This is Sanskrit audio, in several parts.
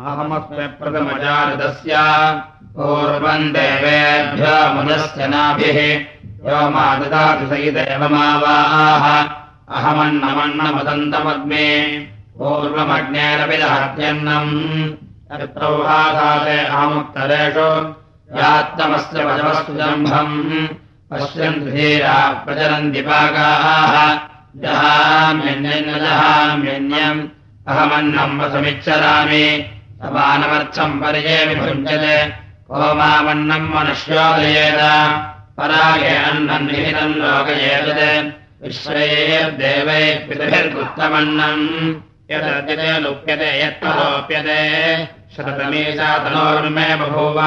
अहमस्मै प्रथमजातस्य पूर्वम् देवेभ्यो मुदस्य नाभिः। यो मा ददाति सहिदेवमावाः अहमन्नमन्नमदन्तमग्ने। पूर्वमग्नेरपि दहत्यन्नम्। अहमुत्तरेषु यात्तमस्य वजवस्तु जम्भम्। पश्यन्तु धीरा प्रचलन्ति पाकाः जहाम्यन्यम् अहमन्नम् वसमिच्छरामि समानमर्थम् पर्ये विभुञ्जते मामन्नम् मनुष्योदयेत। परागे अन्नम् निहितम् लोकयेतत्। विश्वैर्देवैः पितभिर्गुप्तमन्नम्। यदर्जते लुप्यते यत्तलोप्यते। शततमीशा तनोर्मे बभूव।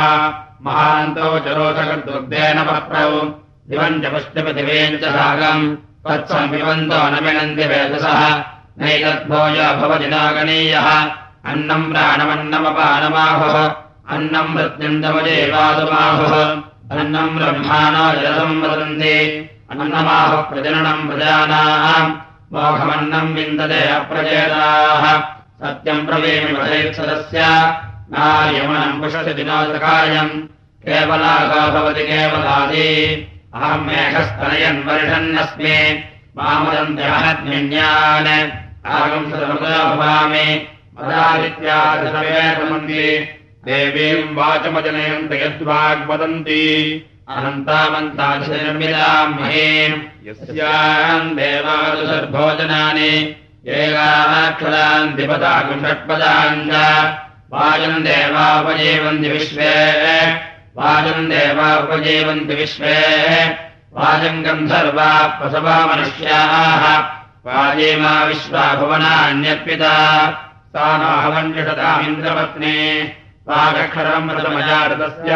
महान्तो चरोषकर्दुर्गेण पप्रौ। दिवम् च पुष्टपृथिवीम् च सागम्। पिबन्तो न विनन्ति वेदसः। नैतद्भोज भवति नागणीयः अन्नम् प्राणमन्नमपानमाहुः अन्नम् मृत्युञ्जमजेवादुमाहुः अन्नम् ब्रह्माणो जलम् वदन्ति अन्नमाहुः प्रजननम् प्रजानाम् मोघमन्नम् विन्दते अप्रचेताः सत्यम् प्रवीमि वधैत्सदस्य नार्यमनम् केवलाको भवति केवलादि अहम् मेघस्तनयन् वर्षन्नस्मि आगम् सदमुदा भवामि मदादित्यादिसमेतमन्ति देवीम् वाचमजनयन्त यद्वाग्वदन्ति अनन्तामन्तादिशनिर्मिताम् महीम् यस्याम् दिपदाकम् षट्पदाम् च। वाजम् देवापजीवन्ति विश्वे। वाजम् देवापजीवन्ति विश्वे। वाजम् गन्धर्वा प्रसवा मनुष्याः। वाजेमा विश्वा भुवनान्यर्पिता सा नाहवन्यषतामिन्द्रपत्नी वागक्षरम् प्रथमजातस्य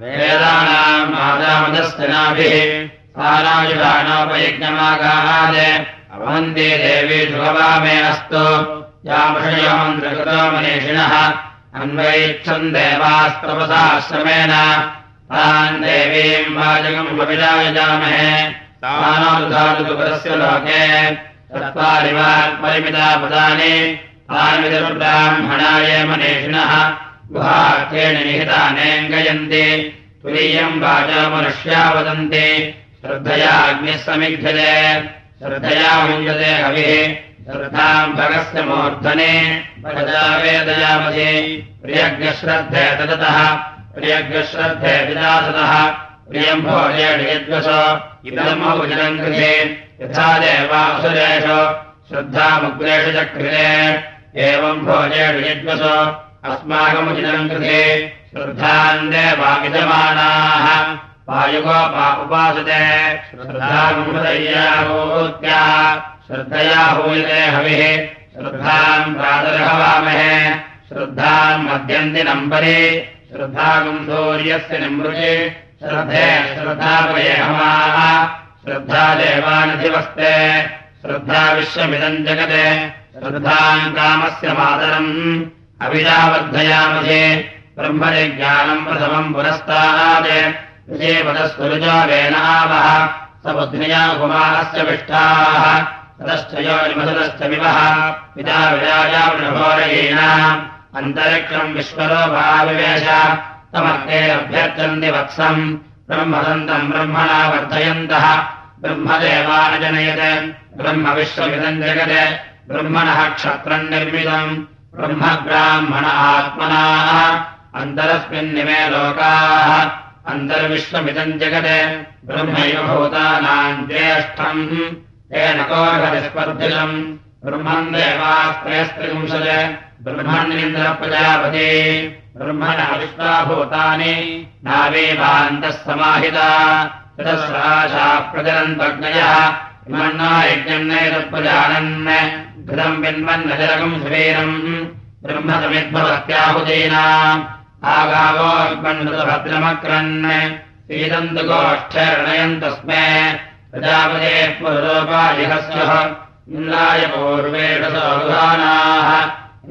वेदानाम् आदामदस्य नाभिः सारायुधानोपयज्ञमागाहाद अवन्ते देवीषु भवामे अस्तु यामषयोमन्त्रकृतो मनीषिणः अन्वैच्छन् देवास्तपसाश्रमेण तान् देवीम् वाजगम् अभिरायजामहे तानानुधातुपरस्य लोके चत्वारि वाक्परिमिता पदानि तान्विदुर्ब्राह्मणाय मनीषिणः। गुहाख्येण निहितानेऽङ्गयन्ति। तुरीयम् वाचा मनुष्या वदन्ति। श्रद्धया अग्निः समिद्धते श्रद्धया मुञ्जते हविः। श्रद्धाम् भगस्य मूर्धने। वेदयामधि। प्रियज्ञश्रद्धे तदतः प्रियज्ञश्रद्धे विदासतः प्रियम् भोजेण यद्वस इदमौजनम् कृते। यथा देवासुरेषु। श्रद्धामुग्रेषु चक्रिते एवम् भोजेण यद्वस अस्माकमुचितम् कृते श्रद्धान् देवाविदमानाः वायुगोपा उपासते। श्रद्धामुदय्याहूत्या श्रद्धया हूयते हविः। श्रद्धाम् प्रातरहवामहे श्रद्धाम् मध्यन्ति नम्बरे। श्रद्धागम् सूर्यस्य निमृजे। श्रद्धे श्रद्धापये हमाः। श्रद्धा देवानधिवस्ते। श्रद्धा विश्वमिदम् जगते। श्रद्धाम् कामस्य मातरम् अभिजावर्धयामहे। ब्रह्मज्ञानम् प्रथमम् पुरस्तात्। विजयपदस्वरुजो वेनावः स बुद्ध्या कुमारस्य पिता विराजावृभोरयेण अन्तरिक्षम् विश्वरोभाविवेश तमर्थे अभ्यर्थन्ति वत्सम्। ब्रह्मदन्तम् ब्रह्मणा वर्धयन्तः। ब्रह्मदेवानजनयत्। ब्रह्म विश्वमिदम् जगत् ब्रह्मणः क्षत्रम् निर्मितम्। ब्रह्मब्राह्मण आत्मनाः। अन्तरस्मिन्निमे लोकाः। अन्तर्विश्वमिदम् जगत्। ब्रह्मैव भूतानाम् ज्येष्ठम्। तेन कोर्हस्पर्धिलम् ब्रह्मम् देवास्त्रयस्त्रिंशत् ब्रह्मण्येन्द्रप्रजापते ब्रह्मण विश्वाभूतानि नावेवान्तः समाहिता। ततस्राशा प्रजनन्तज्ञयः नैतत्प्रजानन् घृतम् प्रजापते पुरोपायहस्यः इन्द्राय पूर्वेषसौधानाः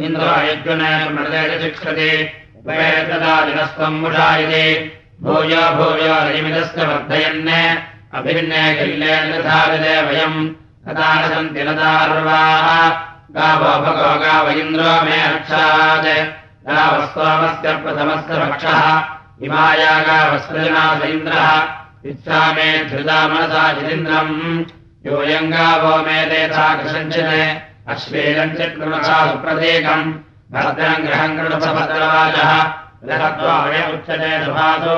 इन्द्रायज्ञनमृतेशिक्षति उपवेतदादिनस्तम् मुषायते। भूयो भूयो रयमिदस्य वर्धयन् अभिन्ने धारिते वयम् तथा न सन्ति नदार्वाः गावो भगो गाव इन्द्रो मे रक्षात्। रामस्वामस्य प्रथमस्य भक्षः इमायागावस्त्रजनाथेन्द्रः इच्छामे धृता मनसा जितेन्द्रम् योऽयङ्गावो मे तेथा कथञ्चित् अश्वेलञ्चित् कृणसा सुप्रतीकम् भद्रम् ग्रहम् कृणसभद्रवाचः उच्यते सुभासो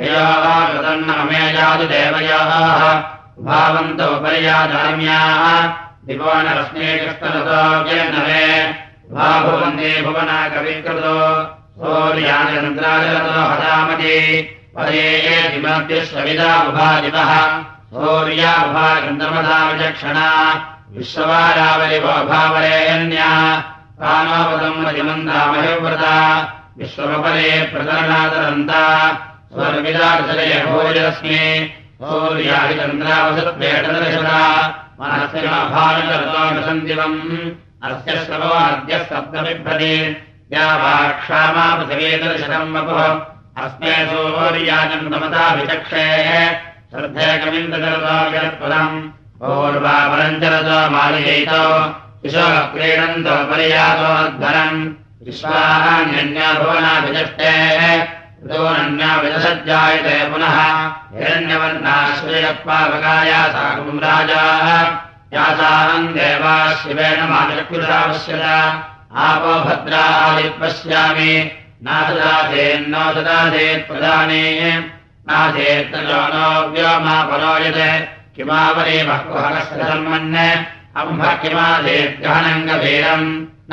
ययोः कृतन्नमे जातु देवयोः भावन्तौ भुवना कविकृतो। सौर्यानन्द्राजरतो हदामति पदे दिमद्यश्वविदा उभादिवः सौर्याभागन्धमधा विचक्षणा। विश्ववारावलिवो भावरेयन्या कानोपदम् मतिमन्दामहिव्रता विश्वमपरे प्रकरणादरन्ता सूर्यादिचन्द्रावसत्पेटदर्शना मनस्य भानुकरतोऽसन्दिवम् अस्य श्रवो अद्य सप्तमिभ्रति या वा क्षामापसवेदर्शनम् वपुः। अस्मे सूर्याचन्द्रमता विचक्षेः। श्रद्धेकमिन्द्रजरतो विरत्पदम् पूर्वापरञ्चरतो मालियैतो विशोक्रीडन्तो पर्यातोऽध्वरम् विश्वाहान्यन्याभुवनाभिचष्टेः ृतोनन्याविदसज्जायते पुनः। हिरण्यवर्णाश्रयपावकाया साकम् राजाः। यासाहम् देवा शिवेन माचकृशावश्यत आपो भद्रादिपश्यामि। नासदाधेन्नो ददाधेत् प्रदाने नाधेत्तजो नो व्योमा परोयते। किमावरे बह्वहकस्य धर्मन् अम्भ किमाधेद्गहनम् गभीरम् न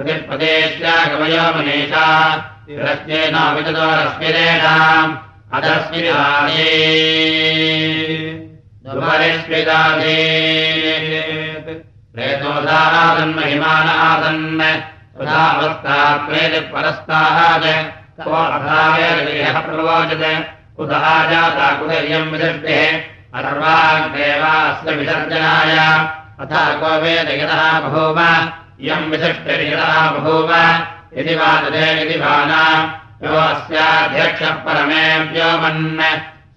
ऋतिपदेत्यागमयो मनीषा रत्नेनाविदोरस्मिरेणाम् अधस्मिरादे दुपरिस्मिदादे प्रेतोदादन्महिमान आसन् उदावस्तात्वेति परस्ताः को अथायः कुतः जाता कुतर्यम् विदृष्टिः। अथर्वाग्देवा विसर्जनाय। अथा को वेदयतः बभूव। इयम् विशिष्टिर्यदा बभूव इति वा ददे इति भाना यो अस्याध्यक्षः परमे व्योमन्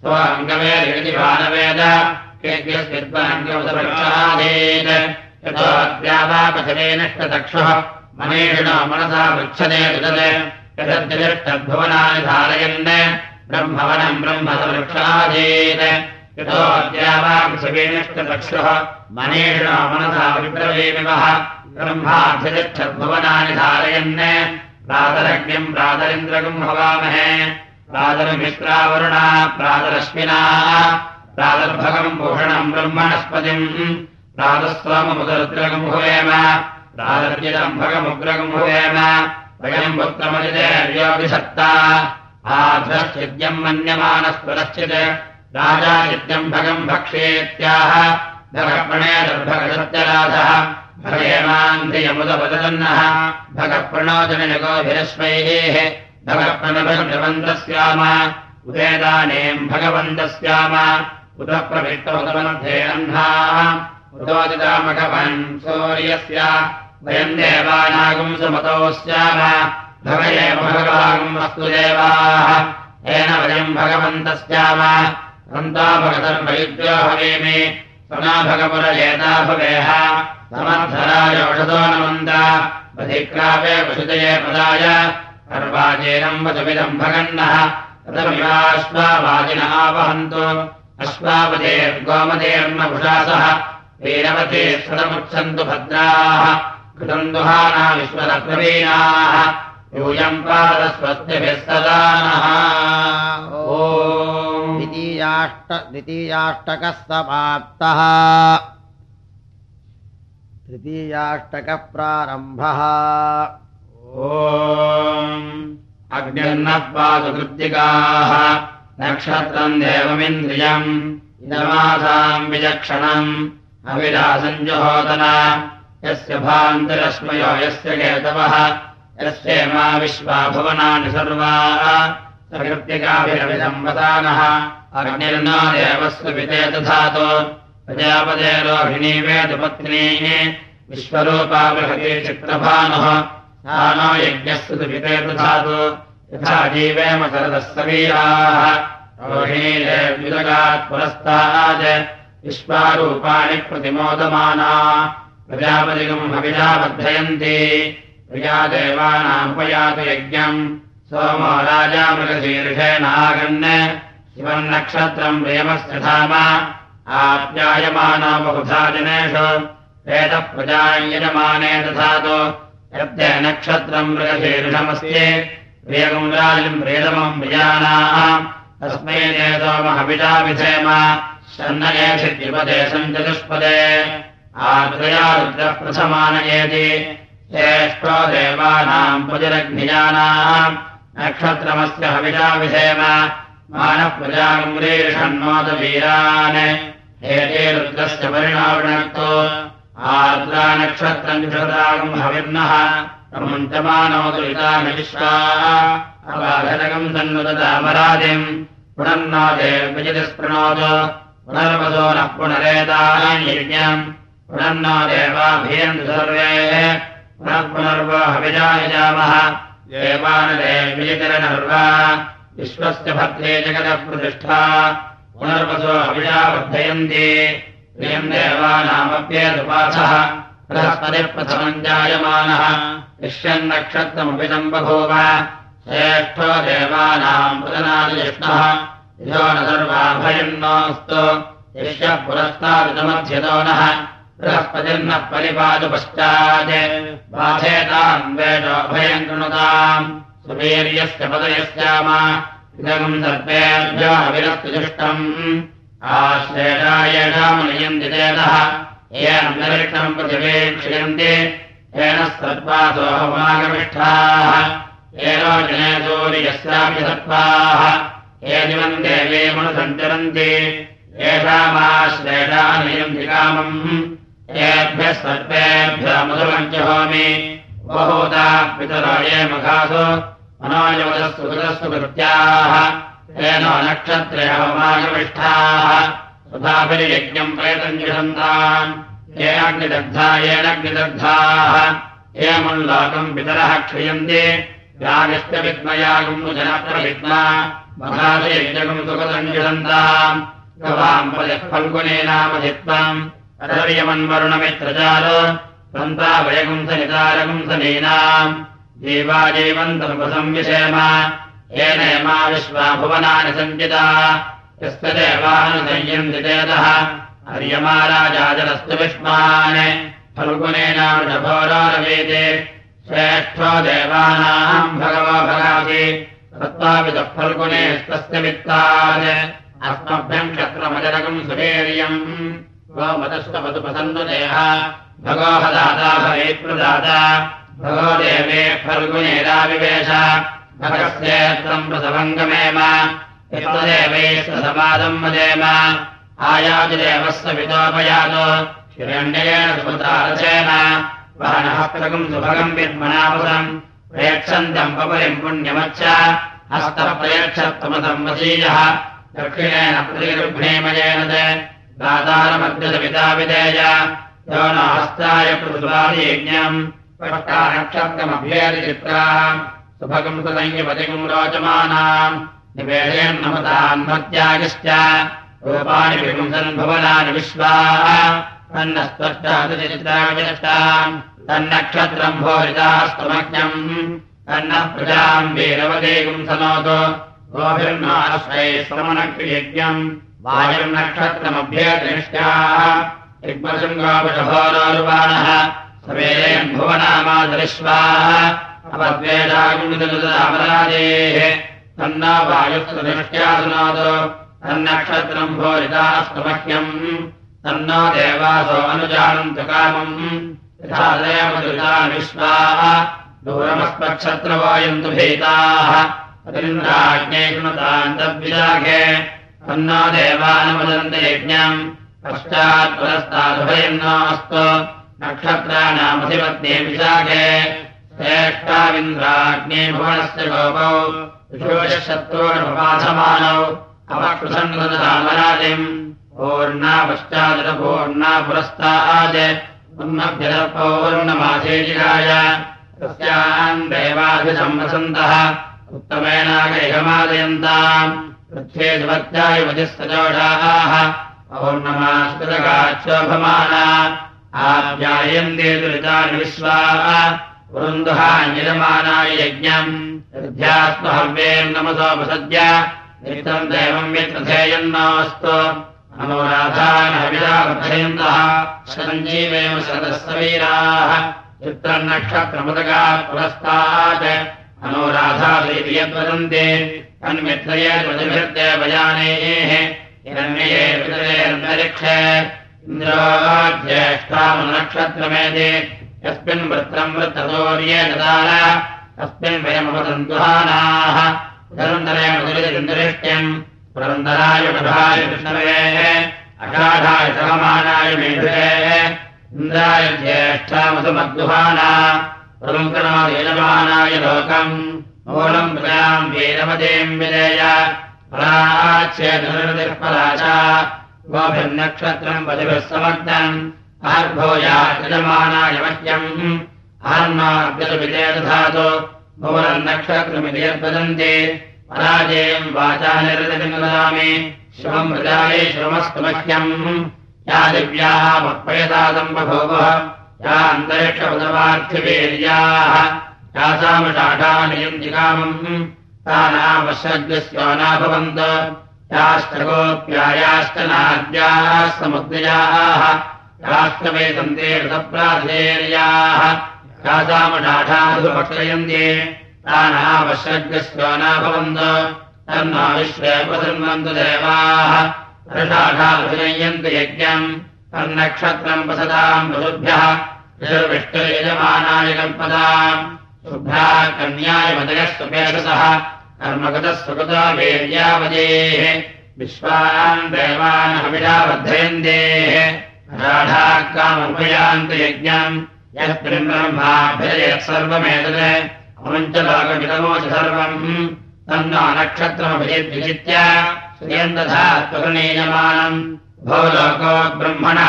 स्वङ्गवेदिति भानवेद केभ्यस्विद्वङ्गवदवृक्षाधीत् यतो अद्यावापथमेनिष्टचक्षुः मनीषिणो मनसा यदद्यतिष्ठद्भुवनानि धारयन्। ब्रह्मवनम् ब्रह्मसवृक्षाधीत् यतो अद्यावापथमेनिष्टचक्षुः मनीषिणो मनसा विप्रवेमिवः ब्रह्माध्यतिष्ठद्भुवनानि धारयन् प्रातरज्ञम् प्रातरिन्द्रगम् हवामहे प्रातरमिश्रावरुणा प्रातरश्विना प्रातर्भगम् भूषणम् ब्रह्मणस्पतिम् प्रातःस्वाममुदरुद्रगम् भुवेम भगमुग्रगम् भुवेम वयम् पुत्रमजितेर्योऽभिषत्ता आध्रश्चिद्यम् मन्यमानस्पुरश्चित् राजा चिद्यम् भगम् भक्षेत्याह भगप्रणेदर्भगसत्यराधः भगेमान्धियमुदवदन्नः भगप्रणोदनजगोभिरश्वैः भगप्रणभगवन्तस्याम उदेदानेम् भगवन्तस्याम। उत प्रविष्टमुदमध्ये अह्नाः उदोदितामघवन् सूर्यस्य। वयम् देवानागम् सुमतो स्याम भगये भगवागम् वस्तु देवाः। येन वयम् भगवन्तस्याम। सन्ता भगतर्वैद्यो भवेमि। सना भगपुरजेता भवेह समर्थराय औषधो नमन्द अधिक्रापे पशुदये पदाय सर्वाजेनम् वचमिदम् भगन्नः। तदमिवाश्वावाजिनः वहन्तु अश्वापदेर्गोमदेर्नभुषासः वीरवते सदमुच्छन्तु भद्राः। कृतम् दुहाना विश्वरप्रवीणाः यूयम् पादस्वस्तिभिः सदा नः ओ द्वितीयाष्ट द्वितीयाष्टकः समाप्तः तृतीयाष्टकः प्रारम्भः अग्निर्नः पातु कृत्तिकाः नक्षत्रम् देवमिन्द्रियम्। इदमासाम् विचक्षणम्। अविरासञ्जुहोदन यस्य भान्तरश्मयो यस्य केतवः। यस्य मा विश्वा भुवनानि सर्वाः। सकृत्तिकाभिरविसंवदानः अग्निर्नो देवस्य विते दधातु प्रजापते रोहिणी वेदपत्नीः विश्वरूपा बृहति चित्रभानुः सा नो यज्ञस्य विश्वारूपाणि प्रतिमोदमाना। प्रजापतिगम् हविषा वर्धयन्ति प्रिया देवानामुपयातु यज्ञम्। सोमो राजा मृगशीर्षेणागन् शिवम् नक्षत्रम् प्रेमस्य धाम आप्यायमानो बहुधा जनेषु वेदः प्रजायजमाने दधातु यद्य नक्षत्रम् मृगशीर्षमस्ति राजम् प्रियतमम् प्रियाणाः तस्मै ते सोमहविषा विधेम शन्नयेषिद्युपदेशम् चतुष्पदे आदृया रुद्रः प्रथमानयेति श्रेष्ठो देवानाम् पुजरग्निजानाम् नक्षत्रमस्य हविषा विधेम मानः प्रजागम्रीषण्मोदवीरान् हेते रुद्रस्य परिणावृणक्तो आर्द्रा नक्षत्रम् विश्वाघटकम् सन्नुदतामरादिम् पुनर्नो देव्यजतिस्पृणोतु पुनर्वसो नः पुनरेतायज्ञम् पुनर्नो देवाभियन्तु सर्वे। पुनः पुनर्वो हविजायजामः देवानदेव्यजतिरनर्वा विश्वस्य भद्रे जगतः प्रतिष्ठा। पुनर्वसो वर्धयन्ति देवानामप्येदुपासः बृहस्पतिप्रथमम् जायमानः यश्यन्नक्षत्रमपि सम्बभूव श्रेष्ठो देवानाम् प्रदनादिष्णः यो न सर्वाभयन्नोऽस्तु। यश्यः पुरस्तादमध्यतो नः। बृहस्पतिर्नः परिपातु पश्चात् बाधेताम् वेदोभयम् कृणुताम् सुवीर्यस्य चेतः येन निरीक्षणम् प्रतिवेक्षयन्ति। येन सर्वासोहमागमिष्ठाः येनो जने सूर्यस्यापि सर्वाः ये दिवम् देवे मनुसञ्चरन्ति। येषामाश्रेषानयन्ति कामम्। येभ्यः सर्वेभ्यः मधुरम् च होमि। बहुधा पितरो ये मघासु मनोजवदस्तु कृतस्तु कृत्याः येनो नक्षत्रे होमागमिष्ठाः तथाभिर्यज्ञम् प्रेतम् जिषन्ताम् येनाग्निदग्धा येनाग्निदग्धाः एमल्लोकम् पितरः क्षयन्ति यागश्चविद्मयागम् जनप्रविद्मा महायज्ञकम् सुगतम् जिषन्ताम् गवाम् पदः फल्गुने नामधित्वम् अधर्यमन्वरुणमित्रचार सन्तावयगुंसनितारगुंसनीनाम् जीवाजीवन्तमुपसंविषेम येन मा विश्वा भुवनानि सञ्चिता यस्य देवानुसंयन्ति चेतः। हर्यमाराजाजलस्तु विष्मान्। फल्गुनेनावृषभोरारवेते श्रेष्ठो देवानाम् भगवो भगासि। तत्त्वापि तः फल्गुने स्तस्य वित्तात् अस्मभ्यम् क्षत्रमजरकम् सुवीर्यम् गोमतस्तपदुपसन्नुदेह भगोहदाता भवेत्प्रदाता भगो देवे फल्गुनेराविवेश भगस्येत्रम् प्रसभङ्गमेम यत्तदेवैः समादम् वदेम। आयातिदेवस्य वितोपयात्। हिरण्येन सुतारसेन वानहस्तकम् सुभगम् विद्मनापदम् प्रेक्षन्तम् पपरिम् पुण्यमच्च। हस्तः प्रेक्षत्वमतम् वसीयः दक्षिणेन प्रतिगृह्णेमयेन च दातारमग्रसपिता विधेय। यो न हस्ताय पृथुवादियज्ञम् सुदङ्गिपतिकम् रोचमानाम् निवेदयन्नमतान्मत्यागश्च रूपाणि विपुंसन् भवनानि विश्वाः। तन्नस्त्वष्टाम् तन्नक्षत्रम् भोरितास्तमज्ञम् तन्नः प्रजाम् वीरवदेगम् सनोतु। गोभिर्नाश्रये श्रमणक्रियज्ञम्। वायुम् सवेरेन् भुवनामादरिश्वाः अपद्वेदागुणितमराजेः तन्ना वायुस्तदृष्ट्यासुनाद तन्नक्षत्रम् भोरितास्तमह्यम् तन्नो देवासो अनुजानन्तु कामम्। यथा देवदृता विश्वाः दूरमस्मक्षत्रवायन्तु भीताः। कृणतान्तव्याघे तन्नो देवानुमदन्त यज्ञम्। पश्चात् पुरस्तादुभयन्नास्तु नक्षत्राणामधिपत्ने विशाखे श्रेष्ठाविन्द्राग्ने भुवनस्य गोपौ शत्रूणपाधमानौ अवकृसन्नमराजिम् पूर्णा पश्चादपूर्णा पुरस्ताद् उन्नभ्यपौर्णमासेचिकाय तस्याम् देवाभिसंवसन्तः उत्तमेनागैहमादयन्ताम् पृथ्वे सुभत्याय वधिस्तजोषाः पौर्णमास्कृतगाक्षोभमाना आप्यायन्ते दुरितानि विश्वाः पुरुन्दुहाञ्जलमानाय यज्ञम् नमसोपसद्य नित्यम् देवम् यत्रथेयन्नास्तु अनोराधानविरावर्धयन्तः सञ्जीवेव सदस्तवीराः चित्रम् नक्षत्रमुदगा पुरस्तात्। वितरेऽन्तरिक्षे इन्द्रोज्येष्ठामनक्षत्रमेदे यस्मिन् वृत्रम् वयमवदन्तुहानाः। निरन्तरेण दुरितरिन्द्रिष्ट्यम् पुरन्दराय प्रभाय विष्णवेः। अषाढाय सहमानाय मेधुरेः। इन्द्राय ज्येष्ठामसुमद्दुहाना प्रमुखनायजमानाय लोकम्। मूलम् वीरमतीम् विजय। पराच्छेदनिर्पराचा गोभिर्नक्षत्रम् पतिभिः समग्नम् आर्भोयाजमानाय मह्यम्। आर्मार्गविजयदधातु भुवनम् नक्षत्रमिति यद्वदन्ति पराजयम् वाचा श्रमम् मृजाये श्रमस्तु मह्यम्। या दिव्याः मत्पयतादम् बभूवः। या अन्तरिक्षपदवार्थिवीर्याः यासामषाढानियम् जिगामम् तानावश्यस्योना भवन्त याश्च गोप्यायाश्च नाद्याः समुद्रयाः ऋतप्राधेर्याः। यासामषाढासु पक्षयन्ते तानावश्यस्योना भवन्त तन्ना विश्वेपसन्वन्तु देवाः। रषाढाभिनय्यन्तु यज्ञम्। तन्नक्षत्रम् वसताम् वसुभ्यः ऋषर्विष्टयजमानाय कल्पताम् शुभ्रा कन्याय मदयः सुपेशसः कर्मगतः सुकृता वीर्यावजेः विश्वान् देवान् हविषा वर्धयन्तेः राढाः काममुपयान्तु यज्ञम्। यः ब्रह्माभ्यजयत् सर्वमेतत्। अमुञ्चलोकमिदमोच सर्वम्। तन्नो नक्षत्रमभिजित्य श्रियन्तथा त्वरणीयमानम् भो लोको ब्रह्मणा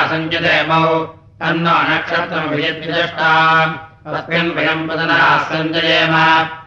मौ। तन्नो नक्षत्रमभिजिद्विदष्टा तस्मिन् वयम् वदनाः सञ्जयेम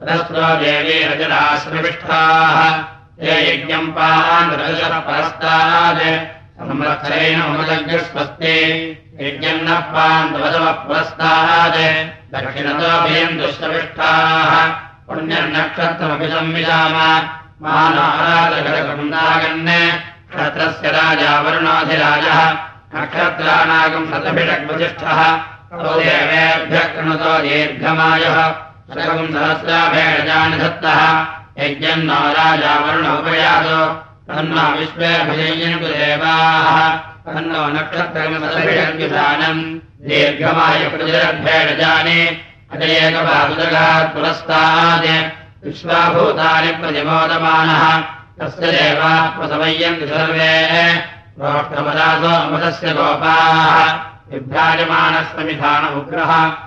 ततस्रो देवी रजराश्रविष्ठाः ते यज्ञम् पान्द्रदशः परस्तात्। संवत्सरेण ममदग्रस्वस्ते यज्ञम् नः पान्द्वसवः पुरस्तात्। दक्षिणतोऽभियम् दुष्टविष्ठाः पुण्यनक्षत्रमपि संविधाम। मानाराधकरकुन्दागन् क्षत्रस्य राजा वरुणाधिराजः। नक्षत्राणागम् शतभिषग्वसिष्ठः तौ देवेभ्यः कृणुतो दीर्घमायः शतकम् सहस्राभेडजानि दत्तः यज्ञम् राजा वरुणोपयातो तन्नो विश्वेऽभिजयन्तु देवाः तन्नो अजयेकबाहुदगात् पुरस्तात्। विश्वाभूतानि प्रतिमोदमानः। तस्य सर्वे। गोपाः। विभ्राजमानस्वमिधान उग्रः।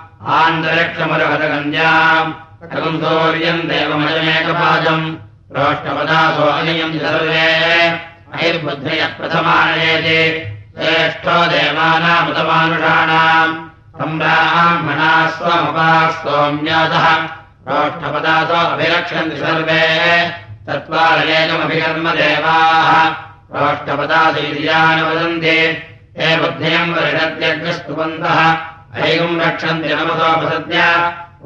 सौर्यम् देवमजमेकपादम् प्रोष्ठपदासो अनियन्ति सर्वे। अयर्बुद्धयः प्रथमानयेति। श्रेष्ठो देवानामुतमानुषाणाम् सम्ब्राह्मणाः स्वमपाः सोम्यासः। प्रोष्ठपदासो अभिरक्षन्ति सर्वे। चत्वारनेकमभिकर्म देवाः। प्रोष्ठपदासु इति वदन्ति। हे बुद्धियम् वर्षत्यग्रस्तुवन्तः ऐगम् रक्षन्ति नमसोपसद्य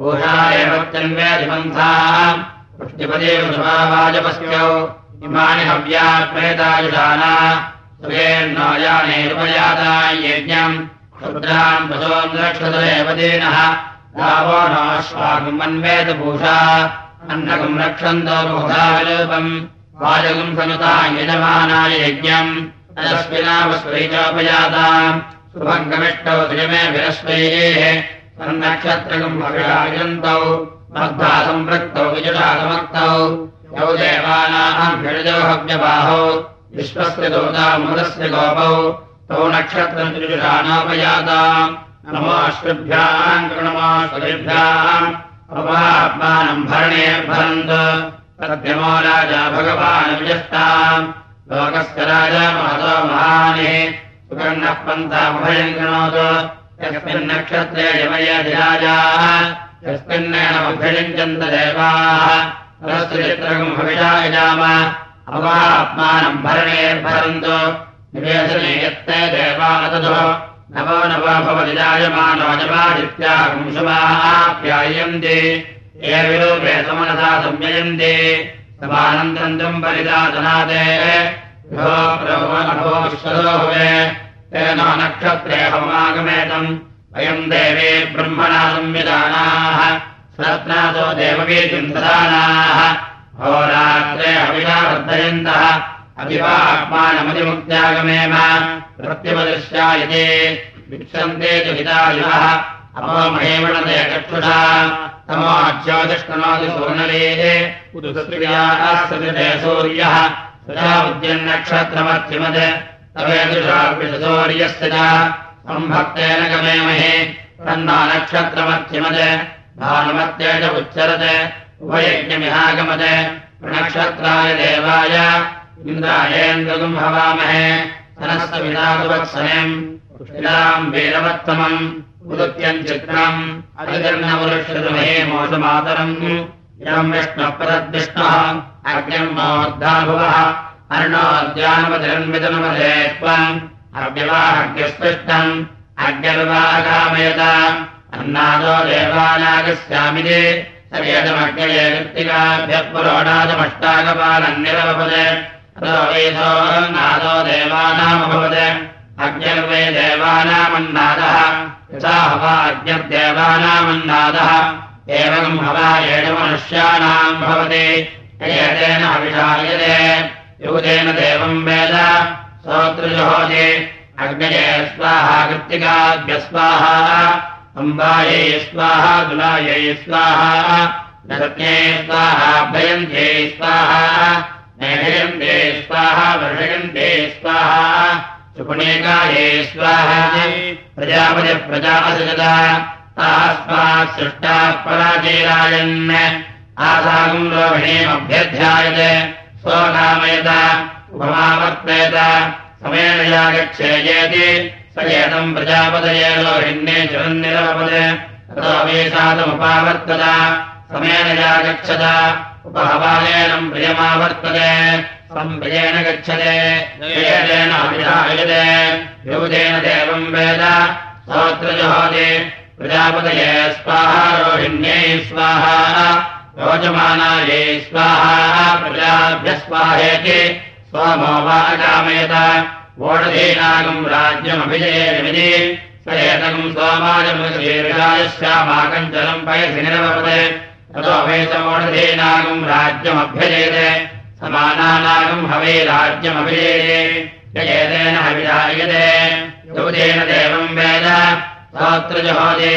ऊषा एव चन्वेदिपन्थाः पुष्टिपदेवाजपस्यौ इमानि हव्यात्मेतायुषाना सुखेर्नायानेरुपयाता यज्ञम्। क्षुद्राम् पशोम् रक्षतरेव दीनः गावो नाश्वाकम् अन्वेदभूषा अन्नकम् रक्षन्तो बहुधा विलोपम् वाजकम् सनुता यजमानाय यज्ञम्। अदस्मिनावस्वैचोपजाताम् शुभङ्गमिष्टौ त्रिमे विरस्वैः सन्नक्षत्रकम् अभिषायन्तौ मद्धा सम्पृक्तौ विजुषासमक्तौ यौ देवानाम् षडजोहव्यबाहौ विश्वस्य दोदामुदस्य गोपौ। तौ नक्षत्रम् भगवान् विजष्टाम् लोकस्य राजा महतो महानिः सुकर्णः पन्थामभयम् कृणोतु यस्मिन्नक्षत्रे यमयधिराजाः यस्मिन्नेणमभ्यञ्चन्त देवाः सरस्वचित्रकम् हविषा यजाम अपात्मानम् भरणेर्भरन्तु निवेशने यत्ते देवादतो नवो नव भवति जायमानो जमादित्यागुंशमाप्यायन्ति ये विरूपे समनसा संययन्ति समानन्तम् तम् परिदातनादे विश्वदो तेन नक्षत्रे हमागमेतम् अयम् देवे ब्रह्मणा संविधानाः स्वरत्नादो देववीतिम् ददानाः होरात्रे हविषा वर्धयन्तः अभिवात्मानमतिमुक्त्यागमेम प्रत्यवदृश्यायते विक्षन्ते च हितायुवः अमो महेमणते चक्षुषा। तमो ज्योतिष्कनोति सोनलेः उदुसत्रियाः सूर्यः सम्भक्तेन गमेमहे। तन्ना नक्षत्रमर्चिमद भानुमत्ते च उच्चरत्। उभयज्ञमिहागमद। नक्षत्राय देवाय। इन्द्रायेन्द्रगुम् हवामहे। सरस्वविदावत्सनम् पुष्टिलाम् वीरवत्तमम्। उदुत्यम् चित्रम्। अधिकर्णवरुषमहे मोषमातरम् इदम् विष्णुपदद्विष्णुः अग्निम् मोर्धाभुवः अर्णोद्यानपतिरन्वितनमधे त्वम् अव्यवाहग्यस्पृष्टम् अग्निर्वागामयत। अन्नादो देवानागस्यामिति सवेदमग्नये कृत्तिकाभ्यः पुरोडादमष्टाकपालन्निरवपदे नादो देवानामभवत् अग्निर्वै देवानामन्नादः। यथा हवा अग्निर्देवानामन्नादः। एवम् हवा एष मनुष्याणाम् भवति यतेन अभिषायते युवतेन देवम् वेद। श्रोतृजुहोति अग्नये स्वाहा कृत्तिकाभ्य स्वाहा। अम्बायै स्वाहा, दुलायै स्वाहा। नरत्ये स्वाहा भयन्त्यै स्वाहा। नैहयन्ते स्वाहा वर्षयन्ते स्वाहा। सुपुणेकाये स्वाहा। प्रजापतिप्रजापसजता तास्मात् सृष्टाः पराचीरायन् आसागम् रोहिणीमभ्यध्यायते स्वकामयत उपमावर्तेत समेन यागच्छेयेति स एतम् प्रजापतये रोहिण्ये चिरन्निरवपदे ततो वेशातमुपावर्तत समेन यागच्छत उपहवानेनम् प्रियमावर्तते। सम्प्रियेण गच्छते युवतेन देवम् वेद स्तोत्रजुहोति प्रजापतये स्वाहा रोहिण्यै स्वाहा स्वाहा अकामयत वोढधीनागम् राज्यमभिजयेमिति स एतकम् सोमाजमुदीर्घायस्यामाकञ्चलम् पयसि निरवपदे। ततो वेशमोढधीनागम् राज्यमभ्यजयते समानानागम् हवे राज्यमभिजयते। यजेतेन हविरायते युवतेन देवम् वेद। स्तोत्रजहोदे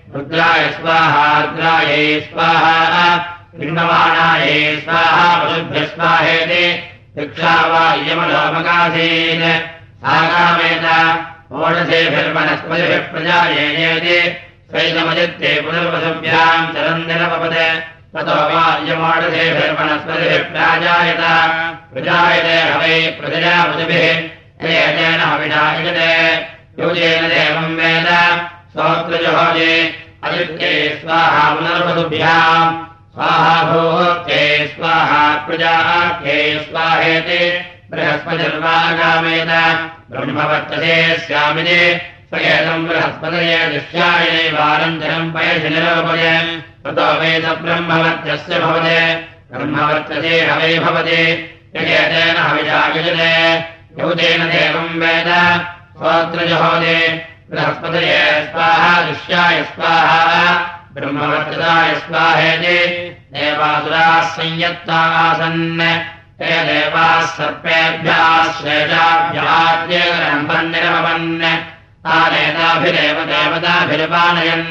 रुद्राय स्वाहार्द्रायै स्वाहा पिण्डमाणायै स्वाहा पशुभ्यः स्वाहेति शिक्षा वा इयमलोमकासीत् साकामेत ओषधेभिर्वनस्पतिभिः प्रजायेति स्वैतमदित्ये पुनर्वसुभ्याम् चरन्निरपद ततो वा इयमोषधेभिर्वनस्पतिभिः प्राजायत। प्रजायते हवै प्रजया पशुभिः तेन हविषायते योजेन देवम् वेद सोऽत्रजहोजे अदित्ये स्वाहा पुनर्वसुभ्याम् स्वाहा भूत्ये स्वाहा प्रजाख्ये स्वाहेति बृहस्पतिर्वागामेत। ब्रह्मवर्तते स्यामिति स्वयेदम् बृहस्पतये दृश्यायनैवानन्तरम् पयसि निरोपय ततो वेद ब्रह्मवर्त्यस्य भवते ब्रह्मवर्तते हवे भवति यजेतेन हविषायुजते यौतेन देवम् वेद। स्वोत्रजहोदे। बृहस्पतये स्वाहा दृश्याय स्वाहा, ब्रह्मवर्तताय स्वाहेति देवासुराः संयत्ताः आसन् ते देवाः सर्पेभ्यः श्रेषाभ्याद्यरम्भन्निरमवन् तानेताभिरेव देवताभिर्वानयन्।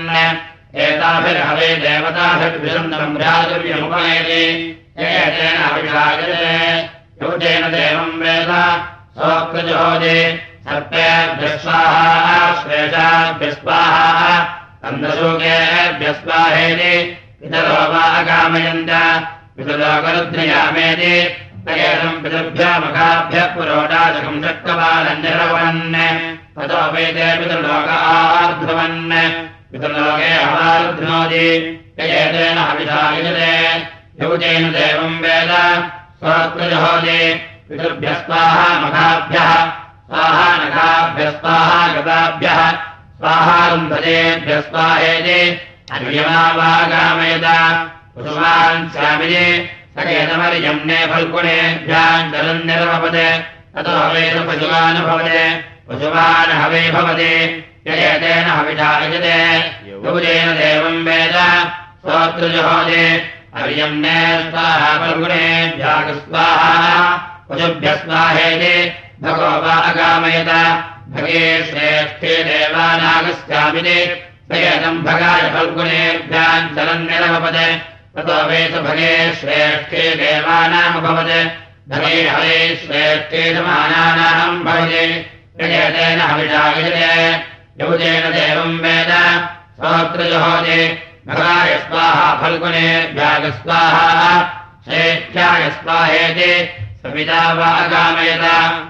एताभिर्हवे देवताभिर्विषन्दम् भ्रातुर्यमुपनयति एतेन अभिषायते योजेन देवम् वेद। सोऽकृजोजे सर्पेभ्यः स्वाहा श्रेषाभ्यः स्वाहा कन्दशोकेभ्यः स्वाहेति पितरो पुरोडाशकम् शक्तवानन्यरवन् ततो वेदे पितृलोक हवारुध्नोति ययेतेन हविषायुजते योजेन देवम् वेद। स्वकृजहोति पितृभ्यः स्वाहा स्वाहा नखाभ्यः स्वाहा गताभ्यः स्वाहारुन्धतेभ्यः स्वाहेति अर्यमावागामयत पशुमान् स्यामिनि सकेतमर्यम्ने फल्गुणेभ्याम् जलम् निरमपद ततो हवेत पशुमानुभवते पशुमान् हवे भवति ययतेन हविषायजते योजेन देवम् वेद स्तोत्रजुहोदे अर्यम्ने स्वाहेति भगो वा अगामयत भगे श्रेष्ठे देवानागस्यामिनि। सयनम् भगाय फल्गुणेभ्याम् चलन्निरमपद ततो वेत भगे श्रेष्ठे देवानामभवत्। भगे हरे श्रेष्ठे समानानाम् भवति। यजेतेन हविषायते यौजेन देवम् वेद। स्तोत्रजहोदे भगाय स्वाहा फल्गुणेभ्याग स्वाहा श्रेष्ठ्याय स्वाहेति। सविता वा अगामयत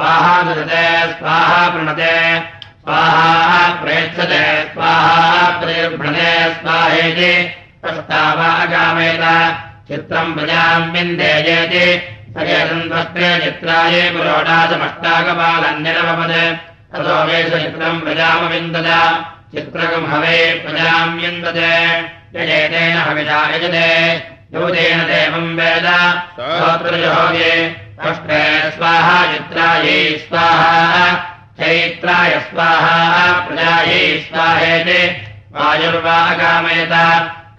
स्वाहा ददते स्वाहा प्रणते स्वाहा प्रेक्षते स्वाहा प्रतिर्भृणे स्वाहेति प्रस्तावागामेत चित्रम् प्रजाम् विन्देयेति सकेतन्त्वस्त्रे चित्राये पुरोडासमष्टाकपालन्यरमपद ततो वेष चित्रम् प्रजामविन्दद चित्रकम् हवे प्रजाम् विन्दते यजेतेन हविषा यजते योजेन देवम् वेद। स्तोत्रजहोगे अष्टे स्वाहा चित्रायै स्वाहा चैत्राय स्वाहा प्रजायै स्वाहेति। वायुर्वागामयत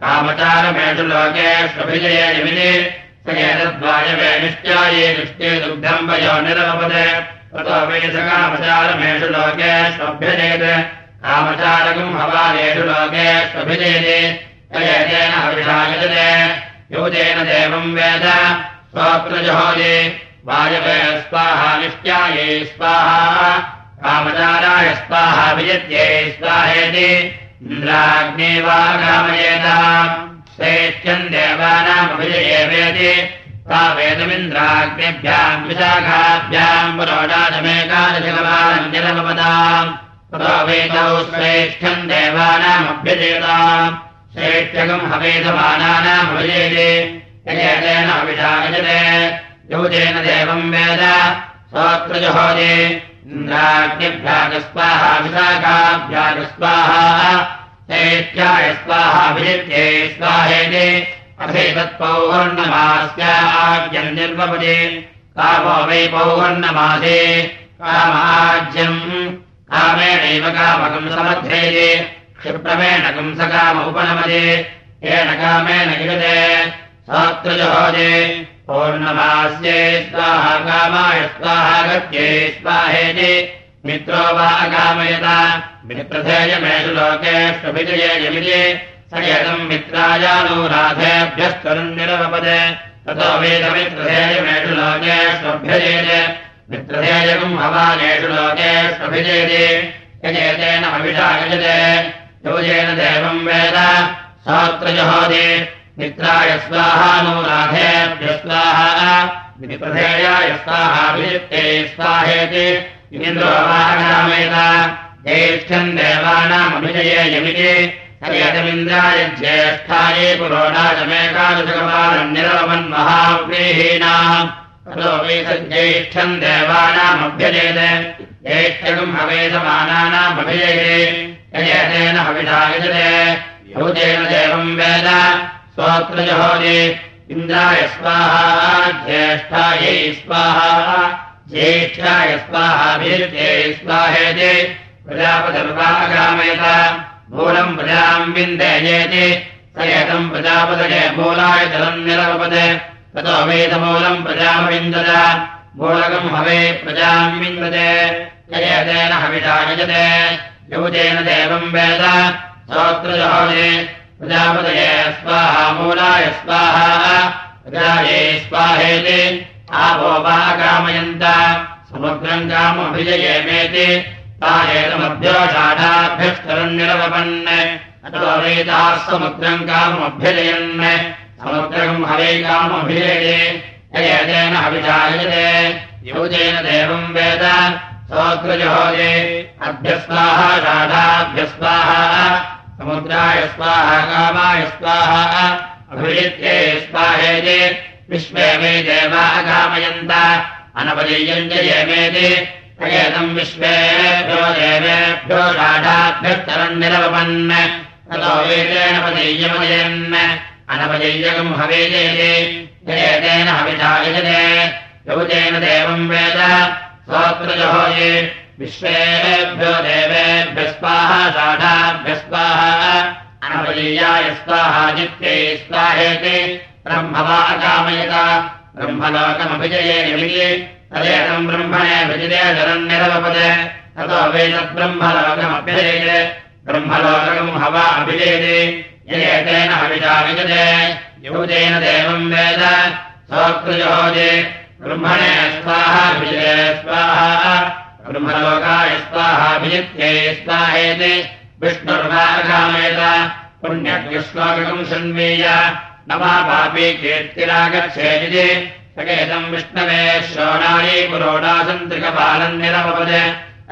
कामचारमेषु लोकेष्वभिजये निमिति। स एतद्वायवे निश्चाये दृष्टे दुग्धम् वयो निरमपद ततो वै स कामचारमेषु लोकेष्वभ्यजेत् कामचारकम् हवालेषु लोकेष्वभिजयते तयेतेन हविषायजते योजेन देवम् वेद। स्वप्रजहोजे वायवे स्वाहा निश्चाये स्वाहा। कामचाराय स्वाहा विजत्ये स्वाहेति इन्द्राग्ने वा कामयेत। श्रेष्ठ्यम् देवानामभिजयेवेति सा वेदमिन्द्राग्नेभ्याम् विशाखाभ्याम् पुरोडादमेकादशकमानञ्जलमपदाम् ततो वेदौ श्रेष्ठ्यम् देवानामभ्यजेताम् यजेतेन अभिषायजते योजेन देवम् वेद। सोऽत्रजहोदे इन्द्राग्निभ्यागस्वाहा विशाखाभ्यागस्वाहा चैत्याय स्वाहाभिजित्ये स्वाहेति अभितत्पौर्णमास्याज्यन्निर्वपदे कामो वै पौर्णमासे। कामाज्यम्। कामेणैव कामकम् समर्थ्येते क्षिप्रमेण कंसकाम उपनमदे येन कामेन पौर्णमास्ये स्वाहा कामाय स्वाहा गत्ये स्वाहेति मित्रो वा अकामयत मित्रधेयमेषु लोकेष्वभिजयेयमिति स एतम् मित्रायानुराधेभ्यस्तरुन्निरवपदे ततो वेदमित्रधेयमेषु लोकेष्वभ्यजेत् मित्रधेयकम् भवानेषु लोकेष्वभिजयते यजेतेन हविषा यजते योजेन देवम् वेद। सात्रजहोदे। मित्राय स्वाहा नो राधेभ्य स्वाहा मित्रधेयाय स्वाहाभिजित्ते स्वाहेति। इन्द्रो वाहनामेत। ज्येष्ठम् सयतमिन्द्राय ज्येष्ठाये पुरोणाचमेकादशकपालम् निरवमन्महाव्रीहीणाम् ततो वेदज्येष्ठम् देवानामभ्यजेत ज्येष्ठकम् हवेदमानानामभिजये यजेतेन हविषा यजते भूतेन देवम् वेद। स्वोत्रजहोदे इन्द्राय स्वाहा ज्येष्ठायै स्वाहा ज्येष्ठाय स्वाहाभिर्ये स्वाहेति। प्रजापतिर्वागामयत मूलम् प्रजाम् विन्देयेति। स एतम् प्रजापतये मूलाय जलम् निरवपद। ततो वेदमूलम् प्रजामविन्दत। मूलकम् हवे प्रजाम् विन्दते। यजेतेन हविषा यजते युवतेन देवम् वेद। सोत्रजहोदे। प्रजापतये स्वाहा मूलाय स्वाहा। प्रजाये स्वाहेति। वा कामयन्त समुद्रम् कामभिजयेमेति तायेतमभ्योषाढाभ्यस्तरन्निरवपन् अतो वेदाः समुद्रम् कामभ्यजयन् समुद्रम् हवे कामभिजये। ययतेन हविषायते। युजेन देवम् वेद सोऽग्रजहोजे अभ्यस्वाहा षाढाभ्यस्वाहा समुद्राय स्वाहा कामाय स्वाहा अभिजित्ये स्वाहेति विश्वे मे देवा अकामयन्त अनपदीयम् च येमेति अयेदम् विश्वेभ्यो देवेभ्यो षाढाभ्यस्तरम् निरवपन् ततो वेदेन पदीयमदयन् अनपदीयकम् हवेदेते ययतेन हविषा यजते यौतेन देवम् वेद सोऽत्रजहोये विश्वेभ्यो देवेभ्य स्वाहा षाढाभ्य स्वाहा अनपदीयाय स्वाहा जित्यै स्वाहेति ब्रह्मवा अकामयत। ब्रह्मलोकमभिजये यमिति। तदेकम् ब्रह्मणे विजये जरन्निरवपद। ततो वेदब्रह्मलोकमभ्यजयते ब्रह्मलोकम् हवा अभिजयते ययतेन हविषा विजते। यूतेन देवम् वेद। सोऽकृजहोजे ब्रह्मणे स्वाहा विजये स्वाहा ब्रह्मलोकाय स्वाहाभिजित्यै स्वाहेति विष्णुर्वा अकामयत पुण्यज्ञश्लोकम् शृण्वीय न वा पापी कीर्तिरागच्छेदिति सकेतम् विष्णवे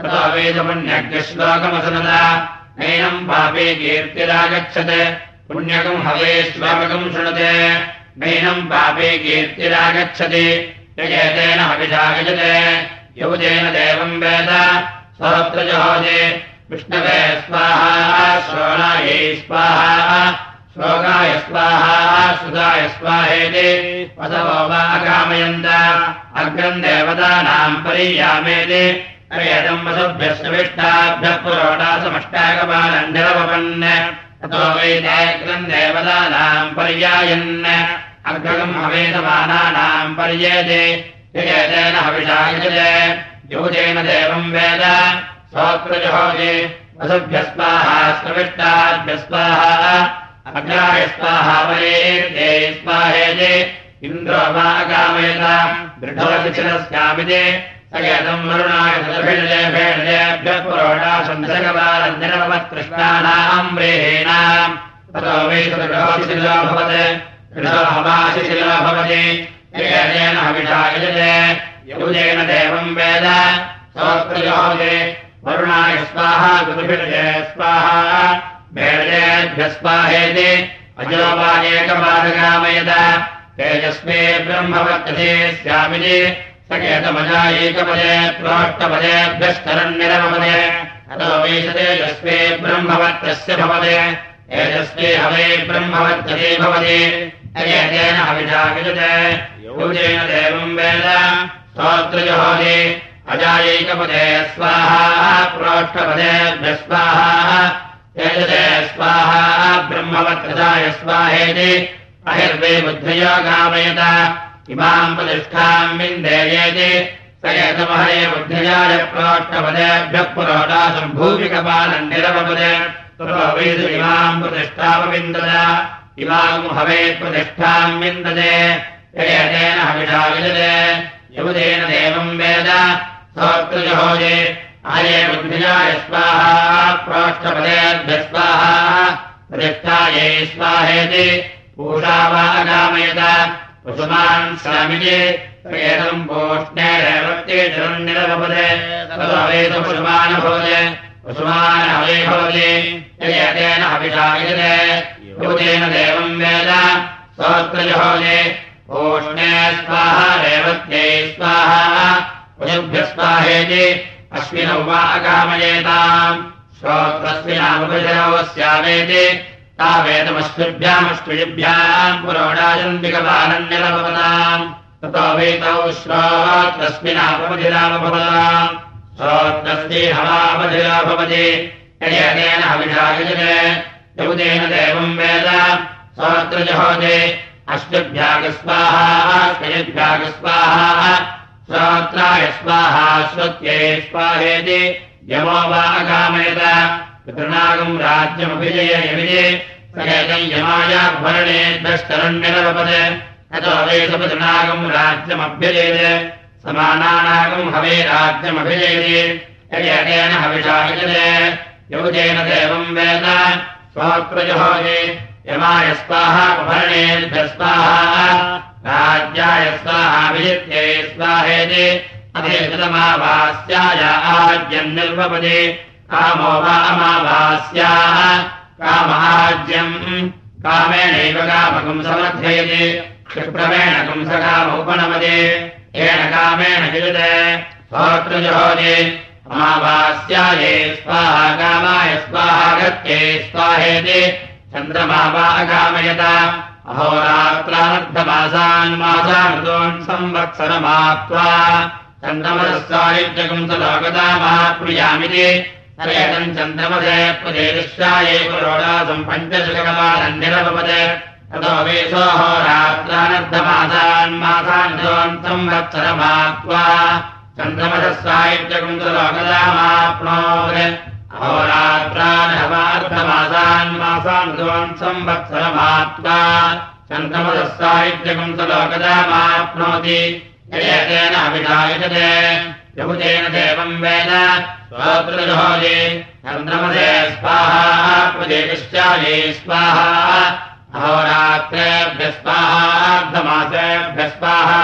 ततो वेदपुण्यज्ञश्लोकमसनद नैनम् पापी कीर्तिरागच्छत् पुण्यकम् हवे श्लोकम् शृणुते नैनम् पापी कीर्तिरागच्छति हविषागजते यौजेन देवम् वेद सहस्रजहोजे विष्णवे स्वाहा श्रोणायै स्वाहा श्लोकाय स्वाहा सुधाय स्वाहेति पदवो वा अकामयन्त अग्रम् देवतानाम् परियामेति अरेदम् वसुभ्यस्य विष्टाभ्यः पुरोडासमष्टाकपालम् निरवपन् ततो वैदेग्रम् देवतानाम् पर्यायन् अग्रगम् हवेदमानानाम् पर्येते। यजेतेन हविषायजते योजेन देवम् वेद। सोऽकृजहोजे वसुभ्यस्वाहा स्रविष्टाभ्यस्वाहा अग्राय स्वाहा वरेर्ये स्वाहेते। इन्द्रो वा कामयत दृढोतिशिरस्यामिते सगेतम् वरुणाय सदभिषजेभ्यः पुरोडासंसकपालम् निरवत्कृष्णानाम् व्रेहीणाम्। ततो वै सदृढोतिशिलो भवत् दृढो हवाशिशिलो भवति। यजेन हविषा यजते। यौजेन देवम् वेद। सोऽकृजोजे वरुणाय स्वाहा। गुरुभिर्जय स्वाहा भेडेभ्यस्वाहेति अजोपादेकपादकामयत तेजस्मे ब्रह्मवर्तते स्यामिति सकेतमजा एकपदे प्रोष्टपदेभ्यस्तरन्निरमपदे अतो वैशतेजस्मे ब्रह्मवर्तस्य भवते। तेजस्मे हवे ब्रह्मवर्तते भवति यजेतेन हविषा विजते योजेन देवम् वेद स्तोत्रजहोति अजायैकपदे स्वाहा प्रोष्ठपदेभ्य स्वाहा ब्रह्मवत्रजाय स्वाहेति। अहिर्वे बुद्धयो गामयत इमाम् प्रतिष्ठाम् विन्देयेति। स यतमहरे बुद्धयाय प्रोष्ठपदेभ्यः पुरोडासम् भूमिकपालम् निरवपदे। इमाम् प्रतिष्ठापविन्दद इमाम् हवेत् प्रतिष्ठाम् विन्दते। ययतेन हविषा विदते। यमुदेन देवम् वेद। सोऽत्रजहोजे आये बुद्धिजाय स्वाहा प्रोष्ठपदेभ्यः स्वाहा प्रतिष्ठायै स्वाहेति। पूषा वा अगामयत पशुमान् स्वामिजे एतम् पोष्णे रेवत्ये जरन्निरभवते ततो वेद पशुमानभवते पशुमानहवे भवति ययतेन हविषा विदते यमुदेन देवम् वेद। सोऽत्रजहोजे ओष्णे स्वाहा रेवत्यै स्वाहा। पशुभ्यः स्वाहेति अस्मिनौ वा अकामयेताम्। श्रोत्रस्मिनामुपजनवस्यामेति तावेदमस्मिभ्यामस्मिभ्याम् पुरोडायन्तिकपालन्यरभवताम् ततो वेतौ श्रोत्रस्मिनापमधिरामभवताम् श्रोत्रस्ति हवापधिरा भवति। हविषायुजने यमुदेन देवम् वेद। श्रोत्रजहोदे अष्टभ्यागस्वाहा स्मयभ्यागस्वाहा श्रोत्राय स्वाहा श्रुत्यै स्वाहेति यमो वा अकामयत पितृनागम् राज्यमभिजय यमिजे सकेतम् यमाय भरणेभ्यस्तरण्यरवपद अतो वेदपितृनागम् राज्यमभ्यजयते समानानागम् हवे राज्यमभिजयते। यजेन हविषा यौजेन देवम् वेद। स्वप्रजहोजे यमाय स्वाहा भरणेभ्यः स्वाहा। राज्याय स्वाहा विजित्यै स्वाहेति। अधेतमावास्याय आज्यम् निर्वपदे कामो वा अमावास्याः कामाज्यम् कामेणैव कामकम् समर्थयति। क्षिप्रमेण कंसकामोपणमदे येन कामेण विजते स्वोत्रजहोदे अमावास्याये स्वाहा कामाय स्वाहा गत्यै स्वाहेति। चन्द्रमा वा अकामयत। अहोरात्रानर्धमासान् मासानृतोन् संवत्सरमाप्त्वा। सलोकतामाप्नुयामिति तरेतम् चन्द्रमसे प्रदेशाये पुरोडासम् पञ्चशकमानन्निरभवत् ततो वेशोहोरात्रानर्धमासान् मासानृतोन् संवत्सरमाप्त्वा चन्द्रमदस्सायुज्यकम् सलोकतामाप्नोत् अहोरात्रान् मासान् द्वन् संवत्सरमात्मा चन्द्रमदस्साहित्यकम् सलोकदामाप्नोति यजेतेन अभिधायजते यमुतेन देवम् वेद। स्वोत्रजहोजे चन्द्रमदे स्वाहा। प्रदेशाये स्वाहा अहोरात्रेभ्यः स्वाहार्धमासेभ्यः स्वाहा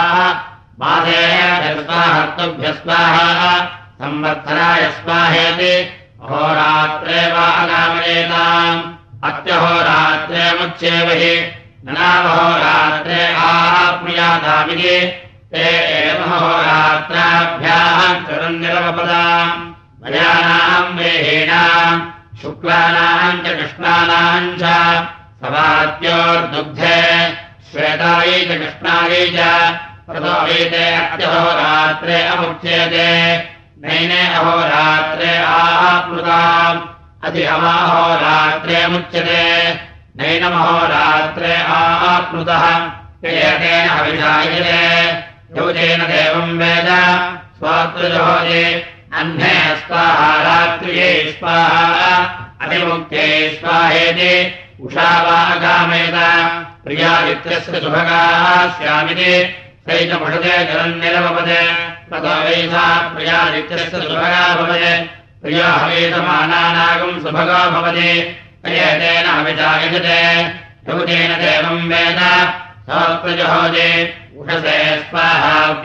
मासेभ्यः स्वाहर्तुभ्यः स्वाहा संवत्सराय स्वाहेति अहोरात्रे वा अगामयेताम् अत्यहोरात्रेमुच्येव हि नामहोरात्रे आप्नुयातामिति ते एवहोरात्राभ्याम् चरन्निरवपदाम् मयानाम् वेहीणाम् शुक्लानाम् च कृष्णानाम् च सवाद्योर्दुग्धे श्वेतायै च कृष्णायै च ततो वेते अत्यहोरात्रे अमुच्यते, नैने अहोरात्रे आप्लुताम् अति अमाहोरात्रे मुच्यते नैनमहोरात्रे आप्लुतः यतेन हविषायते, यौजेन देवम् वेद स्वात्रजहोजे अह्ने स्वाहा रात्रिये स्वाहा अतिमुक्त्यै स्वाहेति उषा वा अगामयत प्रियादित्यस्य सुभगाः स्यामिति। सैतमुषते जलन्निरवपदे ततो वैसा प्रियादित्यस्य सुभगा भवते। प्रिया हवेतमानानागम् सुभगा भवति। एतेन हविषायजते यौतेन देवम् वेद। सहस्रजहोजे उषसे स्वाहा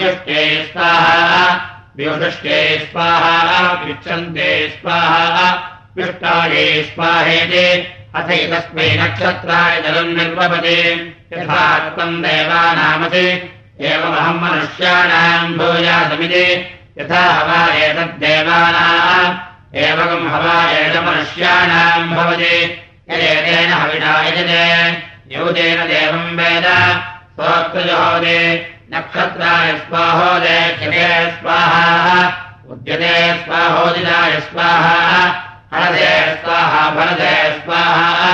स्वाहा व्युषष्टे स्वाहा विच्छन्ते स्वाहा विष्टाये स्वाहेति अथैतस्मै नक्षत्राय जलम् निर्वपते यथा त्वम् देवानामसि। एवमहम् मनुष्याणाम् भूयासमिति यथा हवा एतद्देवानाम् एवम् एतमनुष्याणाम् भवति। यदेतेन हविषा यजते। यूतेन देवम् वेद। स्वोक्तजहोदे नक्षत्राय स्वाहोदे स्वाहा। उद्यते स्वाहोदिनाय स्वाहा स्वाहा भरदे स्वाहा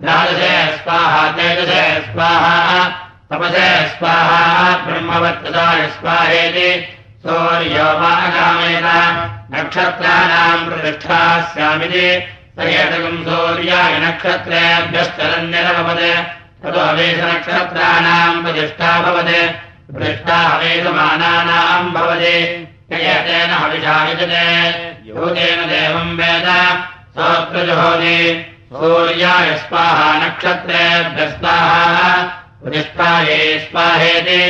द्वादशे स्वाहा तेजसे स्वाहा स्वाहा ब्रह्मवत्तदाय स्वाहेति सौर्यो मागामेन नक्षत्राणाम् प्रतिष्ठास्यामिति स एतकम् सौर्याय नक्षत्रेभ्यश्चरन्यरभवत् ततो हवेशनक्षत्राणाम् प्रतिष्ठा भवत् प्रतिष्ठा हवेशमानानाम् भवति यूतेन देवम् वेद। सोऽत्रजुहोति सूर्याय स्वाहा नक्षत्रेभ्यस्ताः। प्रतिष्ठाये स्वाहेति।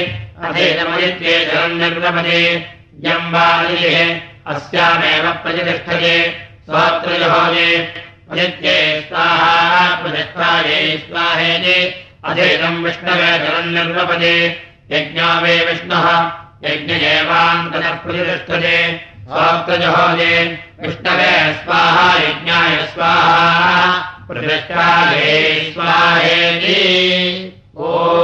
अधेनमदित्ये शरण्यप्रपदे यम् वा अदितिः अस्यामेव प्रतिष्ठते। स्वात्रजुहोति अदित्ये स्वाहा प्रतिष्ठाये स्वाहेति। अधेनम् विष्णवे शरण्यप्रपदे यज्ञो वे विष्णुः। यज्ञेवान्तरः प्रतिष्ठते भक्तजहो विष्णवे स्वाहा यज्ञाय स्वाहा। प्रतिष्ठाये स्वाहेति। ओ।